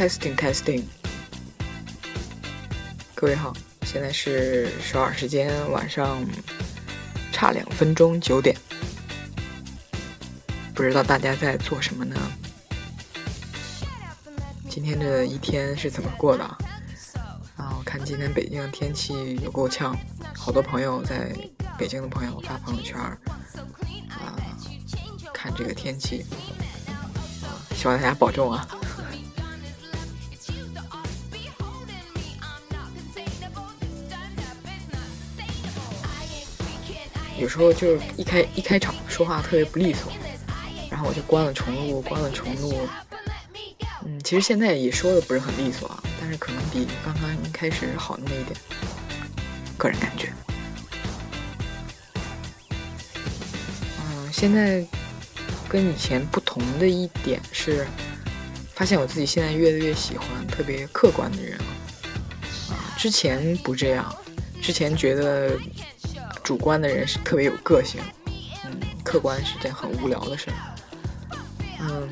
Testing Testing，各位好，现在是首尔时间晚上差两分钟九点，不知道大家在做什么呢？今天这一天是怎么过的？啊，我看今天北京的天气有够呛，好多朋友在北京的朋友发朋友圈啊，看这个天气，希望大家保重啊。有时候就是一开一开场说话特别不利索，然后我就关了重录，关了重录。嗯，其实现在也说的不是很利索啊，但是可能比刚刚开始好那么一点，个人感觉。嗯，现在跟以前不同的一点是，发现我自己现在越来越喜欢特别客观的人了。啊，之前不这样，之前觉得。主观的人是特别有个性，嗯，客观是件很无聊的事儿，嗯，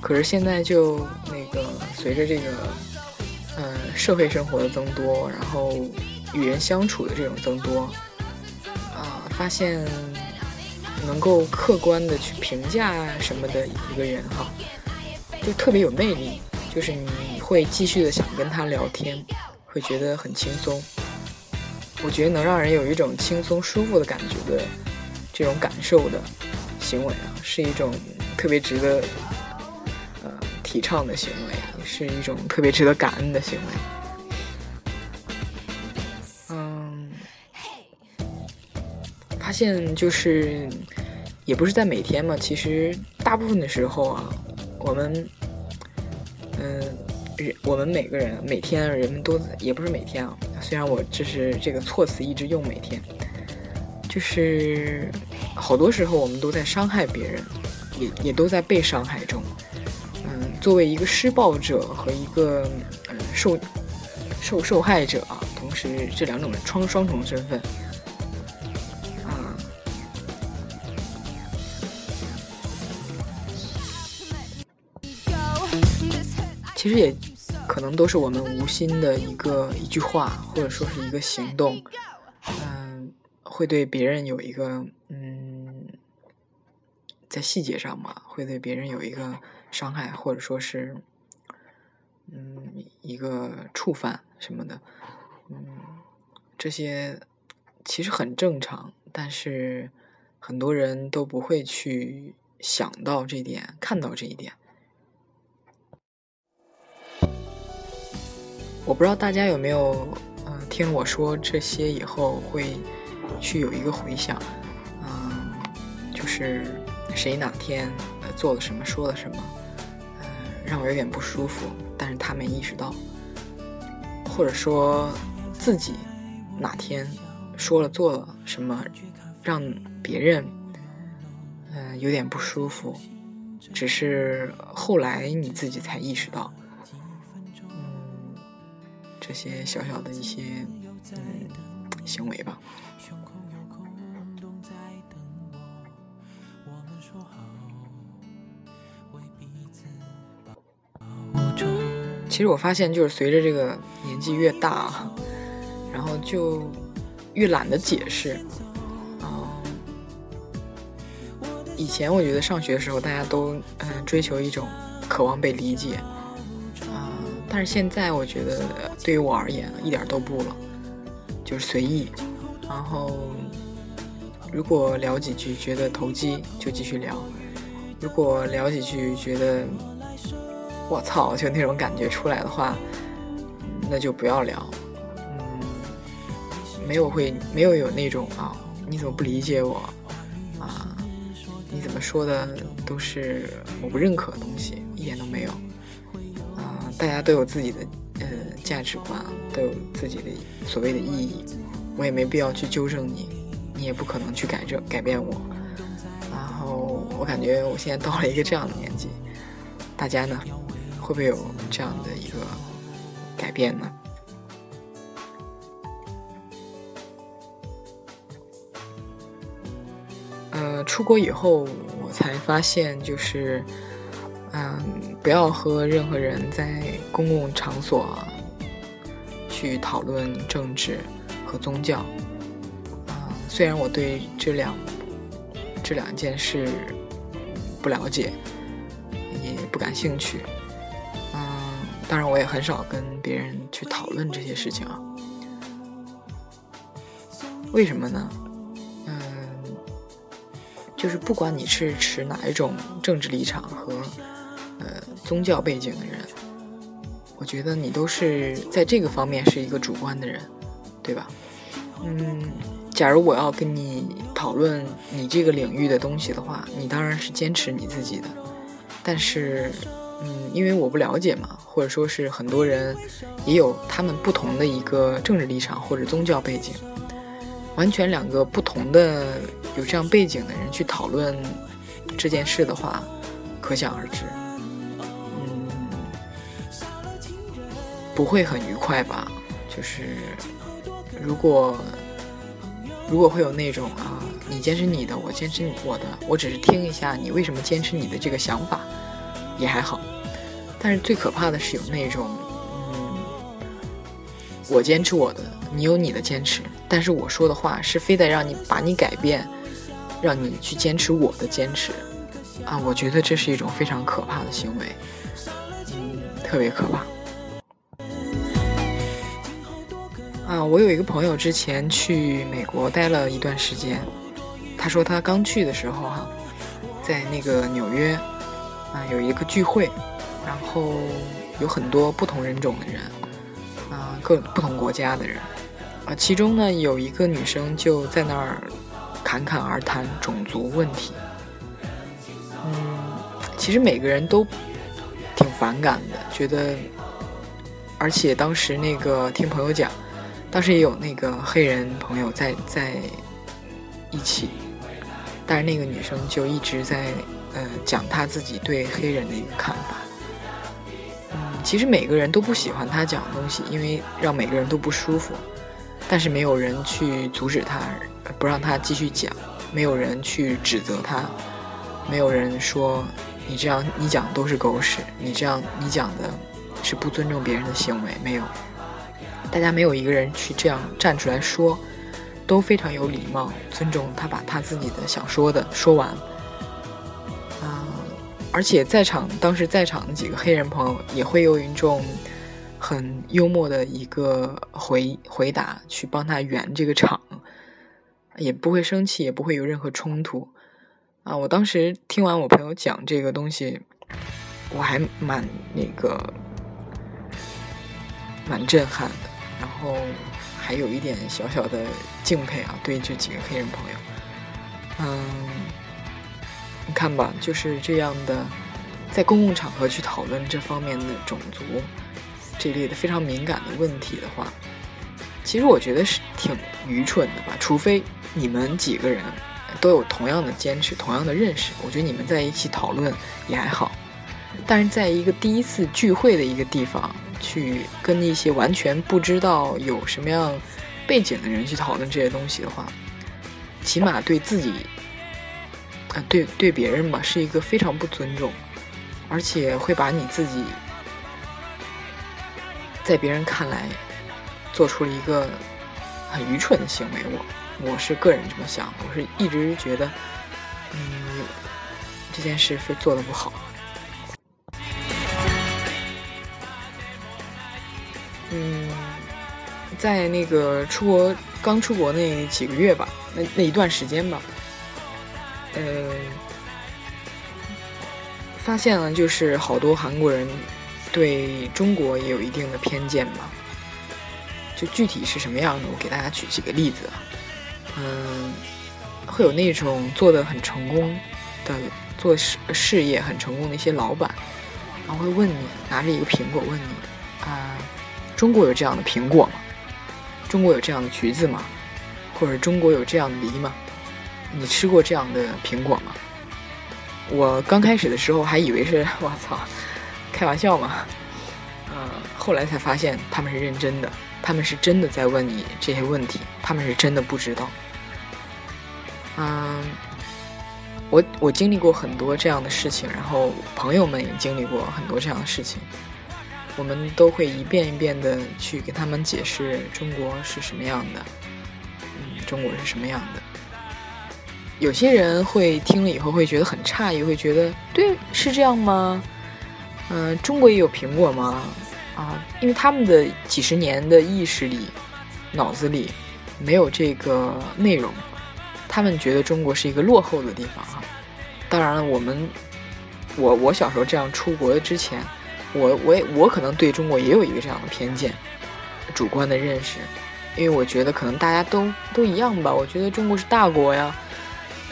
可是现在就那个随着这个，呃，社会生活的增多，然后与人相处的这种增多，啊，发现能够客观的去评价什么的一个人哈，就特别有魅力，就是你会继续的想跟他聊天，会觉得很轻松。我觉得能让人有一种轻松舒服的感觉的这种感受的行为啊，是一种特别值得呃提倡的行为，是一种特别值得感恩的行为。嗯，发现就是也不是在每天嘛，其实大部分的时候啊，我们嗯。人我们每个人每天人们都也不是每天啊，虽然我这是这个措辞一直用每天，就是好多时候我们都在伤害别人，也也都在被伤害中。嗯，作为一个施暴者和一个呃受受受害者啊，同时这两种双双重身份啊，其实也。可能都是我们无心的一个一句话，或者说是一个行动，嗯，会对别人有一个嗯，在细节上嘛，会对别人有一个伤害，或者说是嗯一个触犯什么的，嗯，这些其实很正常，但是很多人都不会去想到这点，看到这一点。我不知道大家有没有，嗯，听我说这些以后会去有一个回想，嗯，就是谁哪天呃做了什么，说了什么，嗯，让我有点不舒服，但是他没意识到，或者说自己哪天说了做了什么，让别人嗯有点不舒服，只是后来你自己才意识到。这些小小的一些嗯行为吧。其实我发现，就是随着这个年纪越大，然后就越懒得解释。啊，以前我觉得上学的时候，大家都嗯追求一种渴望被理解。但是现在我觉得，对于我而言，一点都不了，就是随意。然后，如果聊几句觉得投机，就继续聊；如果聊几句觉得我操，就那种感觉出来的话，那就不要聊。嗯，没有会没有有那种啊，你怎么不理解我啊？你怎么说的都是我不认可的东西，一点都没有。大家都有自己的呃价值观，都有自己的所谓的意义，我也没必要去纠正你，你也不可能去改正改变我。然后我感觉我现在到了一个这样的年纪，大家呢会不会有这样的一个改变呢？呃，出国以后我才发现，就是。不要和任何人在公共场所去讨论政治和宗教。啊，虽然我对这两这两件事不了解，也不感兴趣。嗯，当然我也很少跟别人去讨论这些事情啊。为什么呢？嗯，就是不管你是持哪一种政治立场和宗教背景的人，我觉得你都是在这个方面是一个主观的人，对吧？嗯，假如我要跟你讨论你这个领域的东西的话，你当然是坚持你自己的。但是，嗯，因为我不了解嘛，或者说是很多人也有他们不同的一个政治立场或者宗教背景。完全两个不同的有这样背景的人去讨论这件事的话，可想而知，不会很愉快吧？就是如果如果会有那种啊，你坚持你的，我坚持我的，我只是听一下你为什么坚持你的这个想法，也还好。但是最可怕的是有那种，嗯，我坚持我的。你有你的坚持，但是我说的话是非得让你把你改变，让你去坚持我的坚持，啊，我觉得这是一种非常可怕的行为，特别可怕。我有一个朋友之前去美国待了一段时间，他说他刚去的时候哈，在那个纽约啊有一个聚会，然后有很多不同人种的人，啊，各不同国家的人。啊，其中呢有一个女生就在那儿侃侃而谈种族问题。嗯，其实每个人都挺反感的，觉得，而且当时那个听朋友讲，当时也有那个黑人朋友在在一起，但是那个女生就一直在呃讲她自己对黑人的一个看法。嗯，其实每个人都不喜欢她讲的东西，因为让每个人都不舒服。但是没有人去阻止他，不让他继续讲；没有人去指责他；没有人说你这样你讲都是狗屎，你这样你讲的是不尊重别人的行为。没有，大家没有一个人去这样站出来说，都非常有礼貌，尊重他把他自己的想说的说完。啊，而且在场当时在场的几个黑人朋友也会有一种。很幽默的一个回回答，去帮他圆这个场，也不会生气，也不会有任何冲突啊！我当时听完我朋友讲这个东西，我还蛮那个蛮震撼的，然后还有一点小小的敬佩啊，对这几个黑人朋友。嗯，你看吧，就是这样的，在公共场合去讨论这方面的种族。这类的非常敏感的问题的话，其实我觉得是挺愚蠢的吧。除非你们几个人都有同样的坚持、同样的认识，我觉得你们在一起讨论也还好。但是在一个第一次聚会的一个地方，去跟一些完全不知道有什么样背景的人去讨论这些东西的话，起码对自己啊，对对别人吧，是一个非常不尊重，而且会把你自己。在别人看来，做出了一个很愚蠢的行为。我我是个人这么想，我是一直觉得，嗯，这件事非做的不好。嗯，在那个出国刚出国那几个月吧，那那一段时间吧，呃，发现了就是好多韩国人。对中国也有一定的偏见吧，就具体是什么样的，我给大家举几个例子啊。嗯，会有那种做的很成功的做事事业很成功的一些老板，然后会问你，拿着一个苹果问你啊，中国有这样的苹果吗？中国有这样的橘子吗？或者中国有这样的梨吗？你吃过这样的苹果吗？我刚开始的时候还以为是，我操。开玩笑嘛，嗯，后来才发现他们是认真的，他们是真的在问你这些问题，他们是真的不知道。嗯，我我经历过很多这样的事情，然后朋友们也经历过很多这样的事情，我们都会一遍一遍的去给他们解释中国是什么样的，嗯，中国是什么样的。有些人会听了以后会觉得很诧异，会觉得对，是这样吗？嗯，中国也有苹果吗？啊，因为他们的几十年的意识里、脑子里没有这个内容。他们觉得中国是一个落后的地方啊，当然了，我们我我小时候这样出国之前，我我也我可能对中国也有一个这样的偏见，主观的认识，因为我觉得可能大家都都一样吧，我觉得中国是大国呀，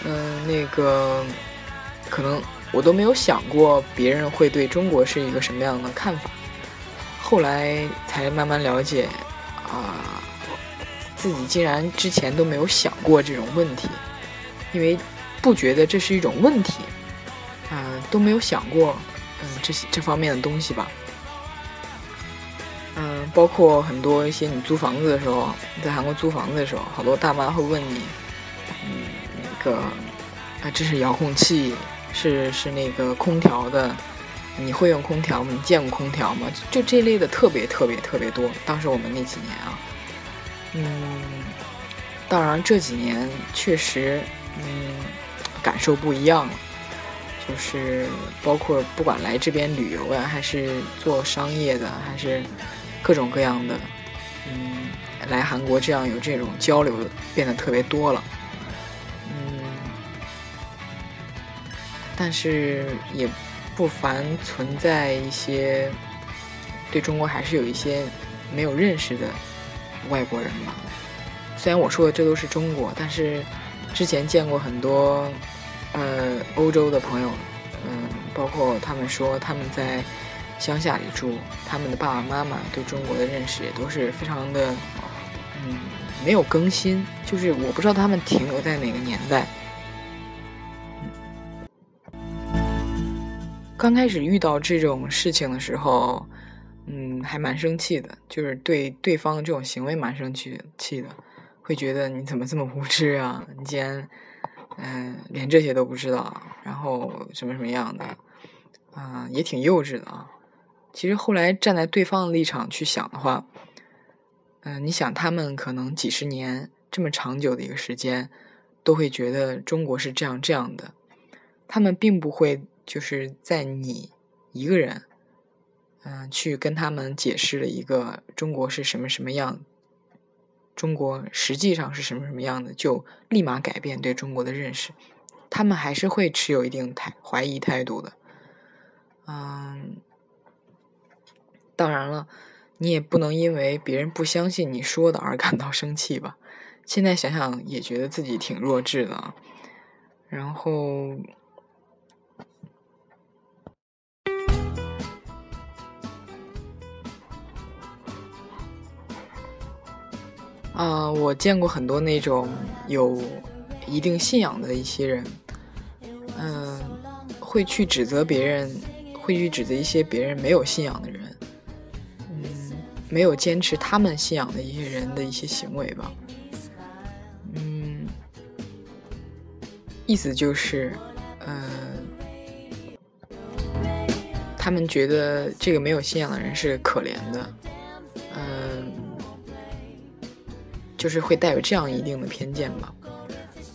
嗯，那个可能我都没有想过别人会对中国是一个什么样的看法，后来才慢慢了解啊。自己竟然之前都没有想过这种问题，因为不觉得这是一种问题，啊，都没有想过，嗯，这些这方面的东西吧，嗯，包括很多一些你租房子的时候，在韩国租房子的时候，好多大妈会问你，嗯，那个啊，这是遥控器，是是那个空调的，你会用空调吗？你见过空调吗？就这类的特别特别特别多。当时我们那几年啊。嗯，当然这几年确实，嗯，感受不一样了。就是包括不管来这边旅游呀，还是做商业的，还是各种各样的，嗯，来韩国这样有这种交流变得特别多了。嗯，但是也不凡存在一些对中国还是有一些没有认识的。外国人嘛，虽然我说的这都是中国，但是之前见过很多呃欧洲的朋友，嗯，包括他们说他们在乡下里住，他们的爸爸妈妈对中国的认识也都是非常的嗯没有更新，就是我不知道他们停留在哪个年代。刚开始遇到这种事情的时候。嗯，还蛮生气的，就是对对方的这种行为蛮生气气的，会觉得你怎么这么无知啊？你竟然，嗯，连这些都不知道，然后什么什么样的，啊，也挺幼稚的啊。其实后来站在对方的立场去想的话，嗯，你想他们可能几十年这么长久的一个时间，都会觉得中国是这样这样的，他们并不会就是在你一个人。嗯，去跟他们解释了一个中国是什么什么样，中国实际上是什么什么样的，就立马改变对中国的认识，他们还是会持有一定态怀疑态度的。嗯，当然了，你也不能因为别人不相信你说的而感到生气吧？现在想想也觉得自己挺弱智的，然后。啊，我见过很多那种有一定信仰的一些人，嗯，会去指责别人，会去指责一些别人没有信仰的人，嗯，没有坚持他们信仰的一些人的一些行为吧，嗯，意思就是，嗯，他们觉得这个没有信仰的人是可怜的。就是会带有这样一定的偏见吧，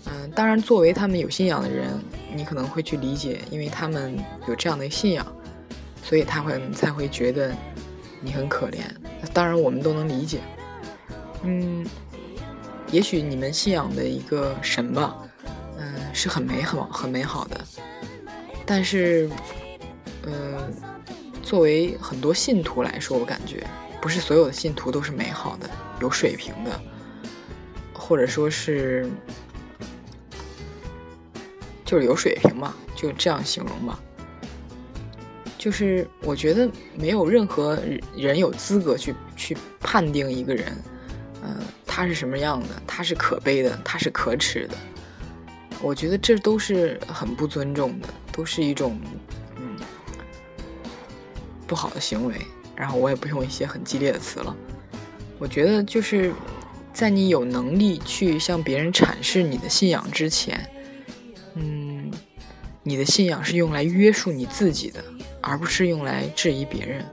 嗯，当然，作为他们有信仰的人，你可能会去理解，因为他们有这样的信仰，所以他会才会觉得你很可怜。当然，我们都能理解，嗯，也许你们信仰的一个神吧，嗯，是很美好、很美好的，但是，嗯，作为很多信徒来说，我感觉不是所有的信徒都是美好的、有水平的。或者说是，就是有水平嘛，就这样形容吧。就是我觉得没有任何人有资格去去判定一个人，嗯，他是什么样的，他是可悲的，他是可耻的。我觉得这都是很不尊重的，都是一种嗯不好的行为。然后我也不用一些很激烈的词了。我觉得就是。在你有能力去向别人阐释你的信仰之前，嗯，你的信仰是用来约束你自己的，而不是用来质疑别人。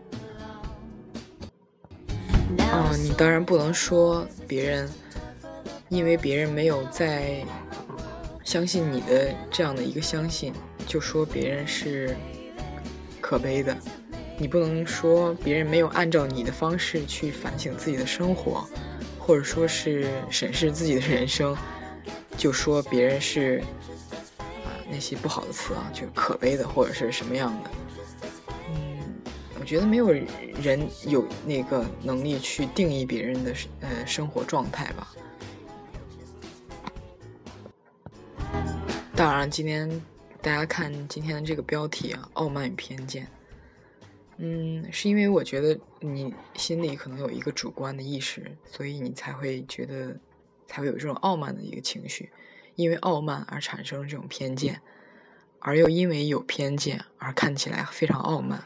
嗯，你当然不能说别人，因为别人没有在相信你的这样的一个相信，就说别人是可悲的。你不能说别人没有按照你的方式去反省自己的生活，或者说是审视自己的人生，就说别人是啊那些不好的词啊，就可悲的或者是什么样的。我觉得没有人有那个能力去定义别人的呃生活状态吧。当然，今天大家看今天的这个标题啊，“傲慢与偏见”，嗯，是因为我觉得你心里可能有一个主观的意识，所以你才会觉得才会有这种傲慢的一个情绪，因为傲慢而产生这种偏见，而又因为有偏见而看起来非常傲慢。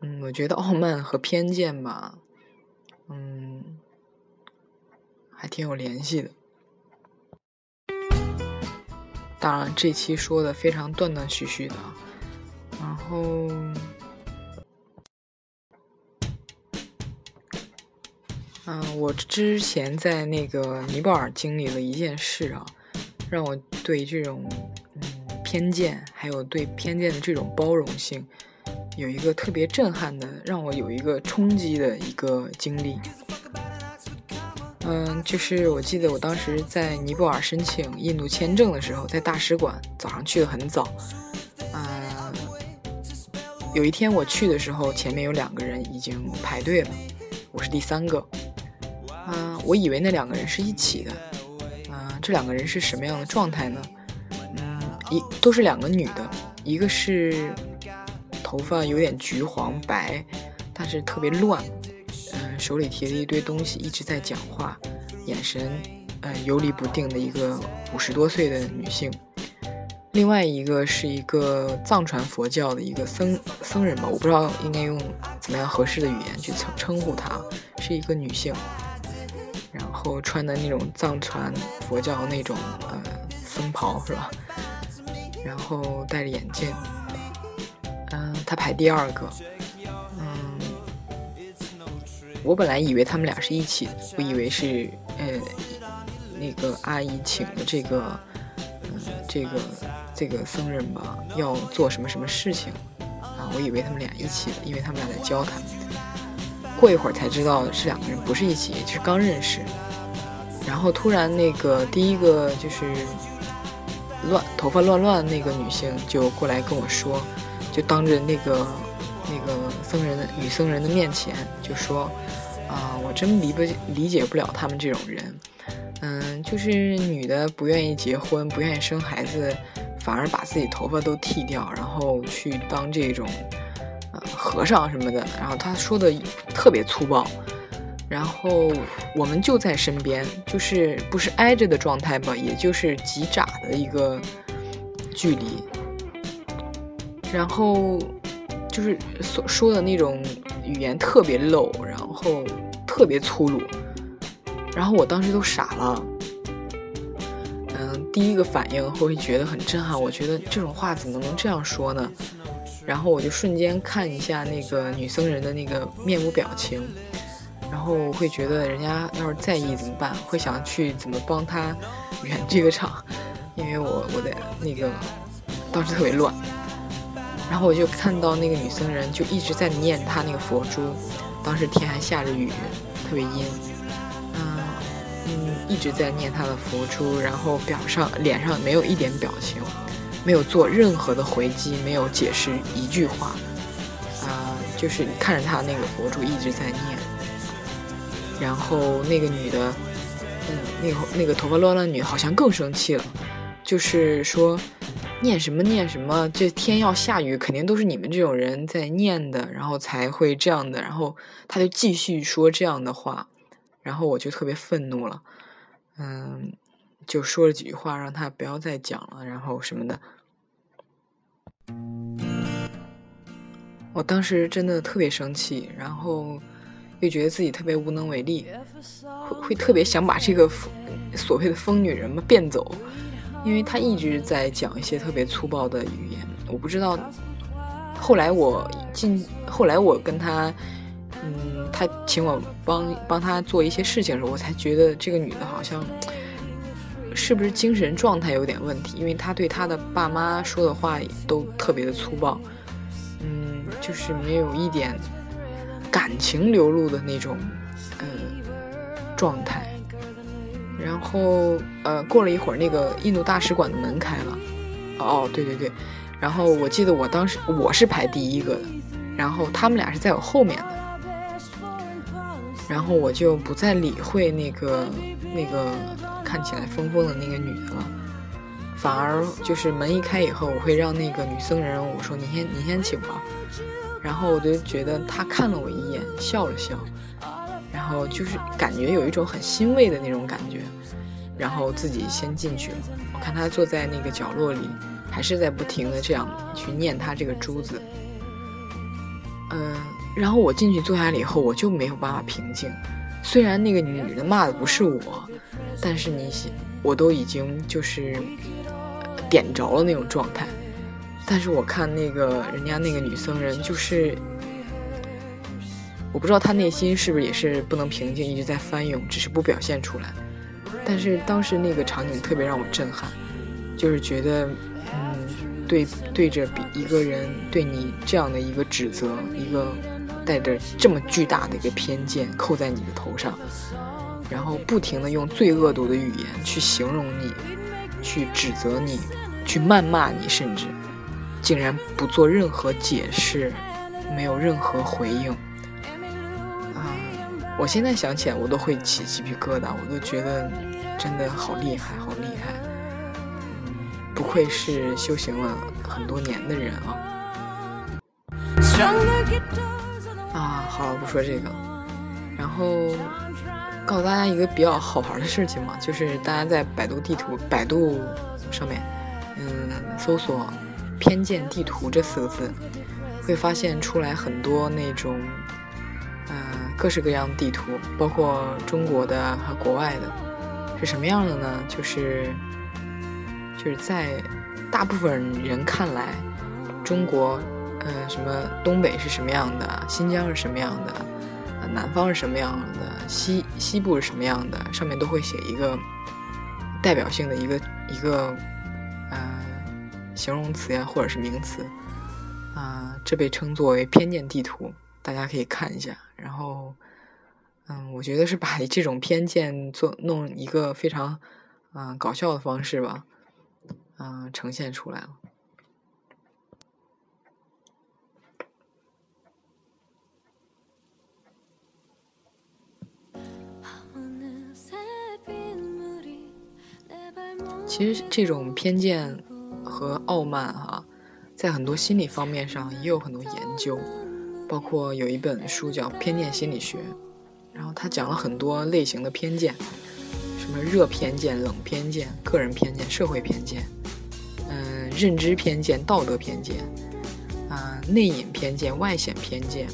嗯，我觉得傲慢和偏见吧，嗯，还挺有联系的。当然，这期说的非常断断续续的，然后，嗯，我之前在那个尼泊尔经历了一件事啊，让我对这种嗯偏见，还有对偏见的这种包容性。有一个特别震撼的，让我有一个冲击的一个经历。嗯，就是我记得我当时在尼泊尔申请印度签证的时候，在大使馆早上去的很早。嗯，有一天我去的时候，前面有两个人已经排队了，我是第三个。我以为那两个人是一起的。啊，这两个人是什么样的状态呢？嗯，一都是两个女的，一个是。头发有点橘黄白，但是特别乱，嗯，手里提着一堆东西，一直在讲话，眼神，呃，游离不定的一个五十多岁的女性。另外一个是一个藏传佛教的一个僧僧人吧，我不知道应该用怎么样合适的语言去称称呼她，是一个女性，后穿的那种藏传佛教那种呃僧袍是吧？然后戴着眼镜。嗯，他排第二个。嗯，我本来以为他们俩是一起的，我以为是呃那个阿姨请的这个嗯这个这个僧人吧，要做什么什么事情啊？我以为他们俩一起的，因为他们俩在交谈。过一会儿才知道是两个人，不是一起，就是刚认识。然后突然那个第一个就是乱头发乱乱那个女性就过来跟我说。就当着那个那个僧人的女僧人的面前就说：“啊，我真理不理解不了他们这种人，嗯，就是女的不愿意结婚，不愿意生孩子，反而把自己头发都剃掉，然后去当这种呃和尚什么的。然后他说的特别粗暴，然后我们就在身边，就是不是挨着的状态吧，也就是几拃的一个距离。”然后就是所说的那种语言特别露，然后特别粗鲁，然后我当时都傻了。嗯，第一个反应会觉得很震撼，我觉得这种话怎么能这样说呢？然后我就瞬间看一下那个女僧人的那个面部表情，然后会觉得人家要是在意怎么办？会想去怎么帮他圆这个场，因为我我的那个当时特别乱。然后我就看到那个女僧人就一直在念她那个佛珠，当时天还下着雨，特别阴，嗯嗯，一直在念她的佛珠，然后表上脸上没有一点表情，没有做任何的回击，没有解释一句话，啊，就是看着她那个佛珠一直在念，然后那个女的，嗯，那个那个头发乱乱女好像更生气了，就是说。念什么念什么？这天要下雨，肯定都是你们这种人在念的，然后才会这样的。然后他就继续说这样的话，然后我就特别愤怒了，嗯，就说了几句话，让他不要再讲了，然后什么的。我当时真的特别生气，然后又觉得自己特别无能为力，会会特别想把这个所谓的疯女人嘛变走。因为她一直在讲一些特别粗暴的语言。我不知道，后来我进，后来我跟她，嗯，她请我帮帮她做一些事情的时候，我才觉得这个女的好像是不是精神状态有点问题，因为她对她的爸妈说的话都特别的粗暴，嗯，就是没有一点感情流露的那种，呃，状态。然后，呃，过了一会儿，那个印度大使馆的门开了。哦，对对对。然后我记得我当时我是排第一个的，然后他们俩是在我后面的。然后我就不再理会那个那个看起来疯疯的那个女的了，反而就是门一开以后，我会让那个女僧人我说：“你先你先请吧。”然后我就觉得他看了我一眼，笑了笑。然后就是感觉有一种很欣慰的那种感觉，然后自己先进去了。我看他坐在那个角落里，还是在不停的这样去念他这个珠子。嗯，然后我进去坐下了以后，我就没有办法平静。虽然那个女的骂的不是我，但是你我都已经就是点着了那种状态。但是我看那个人家那个女僧人就是。我不知道他内心是不是也是不能平静，一直在翻涌，只是不表现出来。但是当时那个场景特别让我震撼，就是觉得，嗯，对对着比一个人对你这样的一个指责，一个带着这么巨大的一个偏见扣在你的头上，然后不停的用最恶毒的语言去形容你，去指责你，去谩骂你，甚至竟然不做任何解释，没有任何回应。我现在想起来，我都会起鸡皮疙瘩，我都觉得真的好厉害，好厉害。嗯，不愧是修行了很多年的人啊。啊，好了，不说这个。然后告诉大家一个比较好玩的事情嘛，就是大家在百度地图、百度上面，嗯，搜索“偏见地图”这四个字，会发现出来很多那种。各式各样的地图，包括中国的和国外的，是什么样的呢？就是，就是在大部分人看来，中国，呃，什么东北是什么样的，新疆是什么样的，呃，南方是什么样的，西西部是什么样的，上面都会写一个代表性的一个一个呃形容词呀，或者是名词，啊，这被称作为偏见地图。大家可以看一下，然后，嗯，我觉得是把这种偏见做弄一个非常，嗯，搞笑的方式吧，嗯，呈现出来了。其实这种偏见和傲慢，哈，在很多心理方面上也有很多研究。包括有一本书叫《偏见心理学》，然后他讲了很多类型的偏见，什么热偏见、冷偏见、个人偏见、社会偏见，嗯，认知偏见、道德偏见，啊，内隐偏见、外显偏见，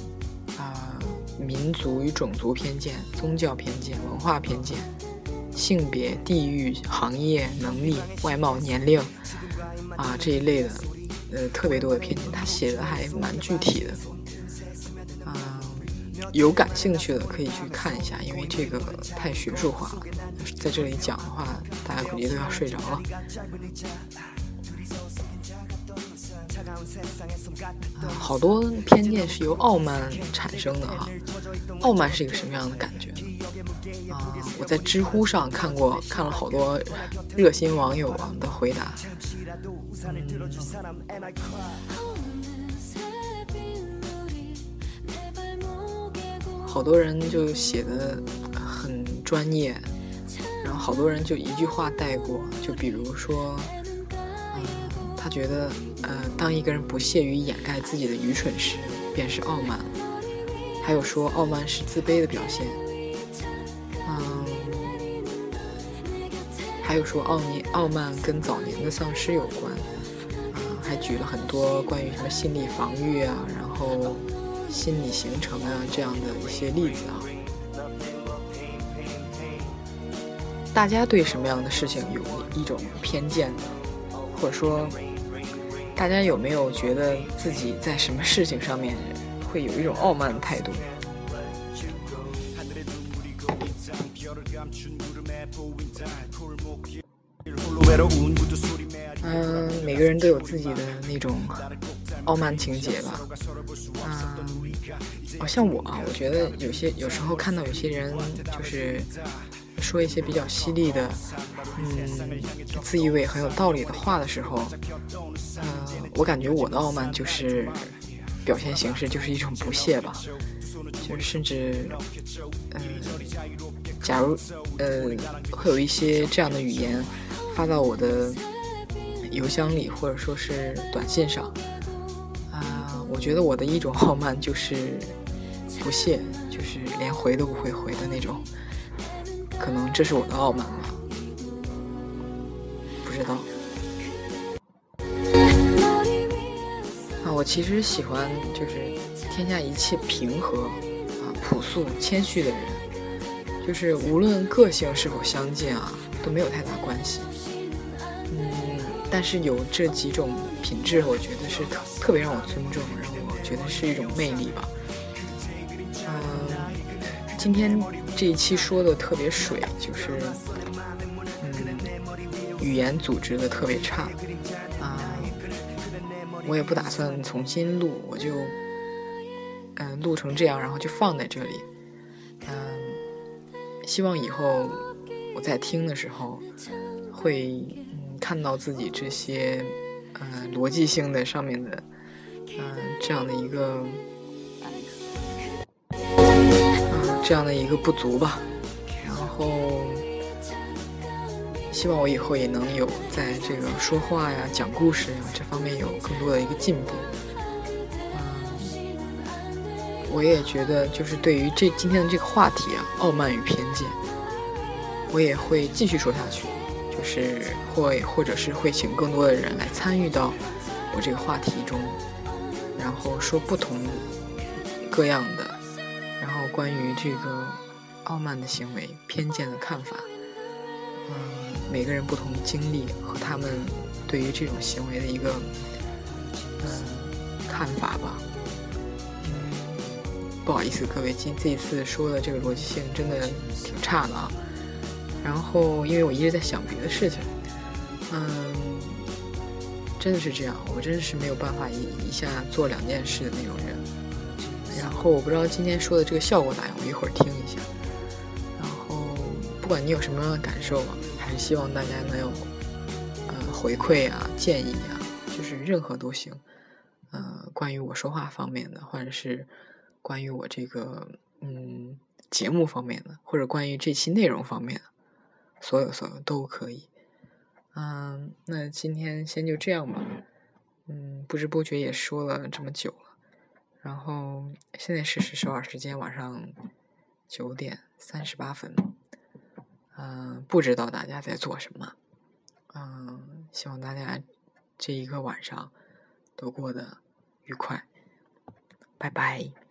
啊，民族与种族偏见、宗教偏见、文化偏见、性别、地域、行业、能力、外貌、年龄，啊，这一类的，呃，特别多的偏见，他写的还蛮具体的。啊有感兴趣的可以去看一下，因为这个太学术化了，在这里讲的话，大家估计都要睡着了。好多偏见是由傲慢产生的哈，傲慢是一个什么样的感觉？啊，我在知乎上看过，看了好多热心网友的回答。嗯。好多人就写的很专业，然后好多人就一句话带过，就比如说，嗯，他觉得，呃，当一个人不屑于掩盖自己的愚蠢时，便是傲慢；还有说傲慢是自卑的表现，还有说傲年傲慢跟早年的丧失有关，啊，还举了很多关于什么心理防御啊，然后。心理形成啊，这样的一些例子啊，大家对什么样的事情有一种偏见呢？或者说，大家有没有觉得自己在什么事情上面会有一种傲慢的态度？嗯，每个人都有自己的那种傲慢情节吧。嗯，哦，像我啊，我觉得有些有时候看到有些人就是说一些比较犀利的，嗯，自以为很有道理的话的时候，嗯，我感觉我的傲慢就是表现形式就是一种不屑吧，就是甚至，嗯，假如呃会有一些这样的语言发到我的。邮箱里，或者说是短信上，啊，我觉得我的一种傲慢就是不屑，就是连回都不会回的那种，可能这是我的傲慢吧，不知道。啊，我其实喜欢就是天下一切平和啊、朴素、谦虚的人，就是无论个性是否相近啊，都没有太大关系。嗯但是有这几种品质，我觉得是特特别让我尊重，让我觉得是一种魅力吧。嗯，今天这一期说的特别水，就是嗯，语言组织的特别差啊。我也不打算重新录，我就嗯录成这样，然后就放在这里。希望以后我在听的时候会嗯。看到自己这些，嗯，逻辑性的上面的，嗯，这样的一个，嗯，这样的一个不足吧。然后，希望我以后也能有在这个说话呀、讲故事呀这方面有更多的一个进步。我也觉得，就是对于这今天的这个话题啊，傲慢与偏见，我也会继续说下去。就是会，或者是会请更多的人来参与到我这个话题中，然后说不同各样的，然后关于这个傲慢的行为、偏见的看法，嗯，每个人不同的经历和他们对于这种行为的一个嗯看法吧。不好意思，各位，今这一次说的这个逻辑性真的挺差的啊。然后，因为我一直在想别的事情，嗯，真的是这样，我真的是没有办法一一下做两件事的那种人。然后，我不知道今天说的这个效果咋样，我一会儿听一下。然后，不管你有什么样的感受啊，还是希望大家能有呃回馈啊、建议啊，就是任何都行。呃，关于我说话方面的，或者是关于我这个嗯节目方面的，或者关于这期内容方面的。所有所有都可以，嗯，那今天先就这样吧，嗯，不知不觉也说了这么久了，然后现在是首尔时间晚上九点三十八分，嗯，不知道大家在做什么，嗯，希望大家这一个晚上都过得愉快，拜拜。